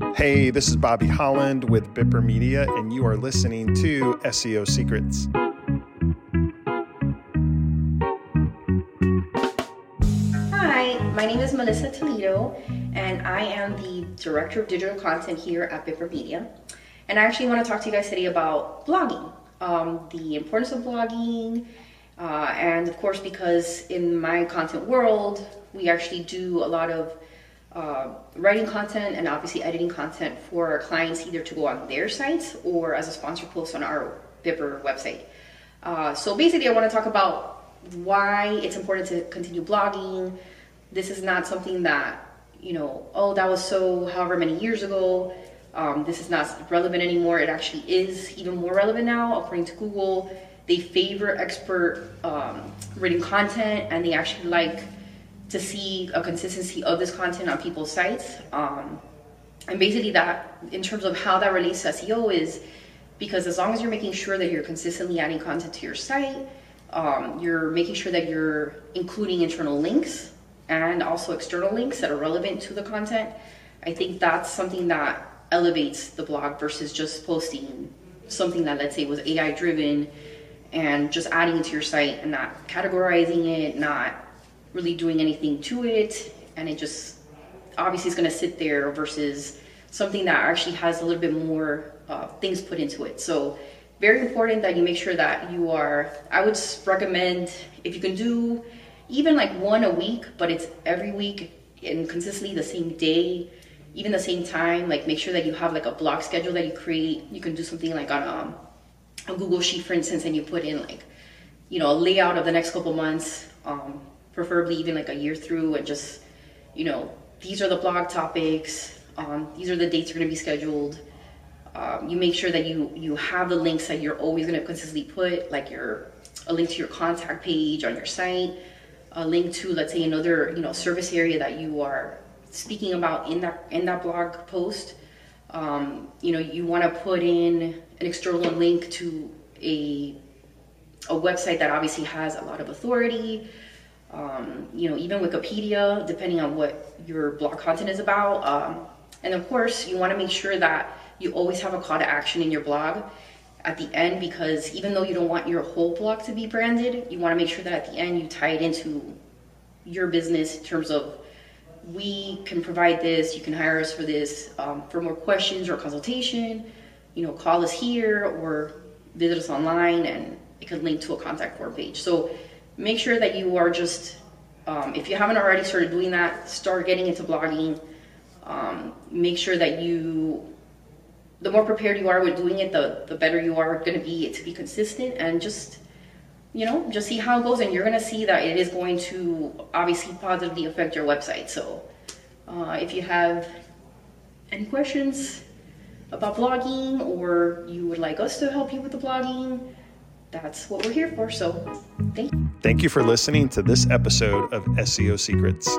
Hey, this is Bobby Holland with Bipper Media, and you are listening to SEO Secrets. Hi, my name is Melissa Toledo, and I am the Director of Digital Content here at Bipper Media. And I actually want to talk to you guys today about blogging, um, the importance of blogging, uh, and of course, because in my content world, we actually do a lot of uh, writing content and obviously editing content for clients either to go on their sites or as a sponsor post on our Bipper website. Uh, so basically, I want to talk about why it's important to continue blogging. This is not something that, you know, oh, that was so however many years ago. Um, this is not relevant anymore. It actually is even more relevant now, according to Google. They favor expert um, written content and they actually like to see a consistency of this content on people's sites. Um, and basically, that in terms of how that relates to SEO is because as long as you're making sure that you're consistently adding content to your site, um, you're making sure that you're including internal links and also external links that are relevant to the content. I think that's something that elevates the blog versus just posting something that, let's say, was AI driven and just adding it to your site and not categorizing it, not really doing anything to it, and it just obviously is going to sit there versus something that actually has a little bit more uh, things put into it. So very important that you make sure that you are. I would recommend if you can do even like one a week, but it's every week and consistently the same day, even the same time. Like make sure that you have like a block schedule that you create. You can do something like on um, a Google Sheet, for instance, and you put in like you know a layout of the next couple months. Um, preferably even like a year through and just you know these are the blog topics um, these are the dates you're going to be scheduled. Um, you make sure that you you have the links that you're always going to consistently put like your a link to your contact page on your site a link to let's say another you know service area that you are speaking about in that in that blog post. Um, you know you want to put in an external link to a a website that obviously has a lot of authority um, you know, even Wikipedia, depending on what your blog content is about. Um, and of course, you want to make sure that you always have a call to action in your blog at the end because even though you don't want your whole blog to be branded, you want to make sure that at the end you tie it into your business in terms of we can provide this, you can hire us for this. Um, for more questions or consultation, you know, call us here or visit us online and it can link to a contact form page. So make sure that you are just, um, if you haven't already started doing that, start getting into blogging. Um, make sure that you, the more prepared you are with doing it, the, the better you are going to be to be consistent and just, you know, just see how it goes. And you're going to see that it is going to obviously positively affect your website. So uh, if you have any questions about blogging or you would like us to help you with the blogging, that's what we're here for. So thank you. Thank you for listening to this episode of SEO Secrets.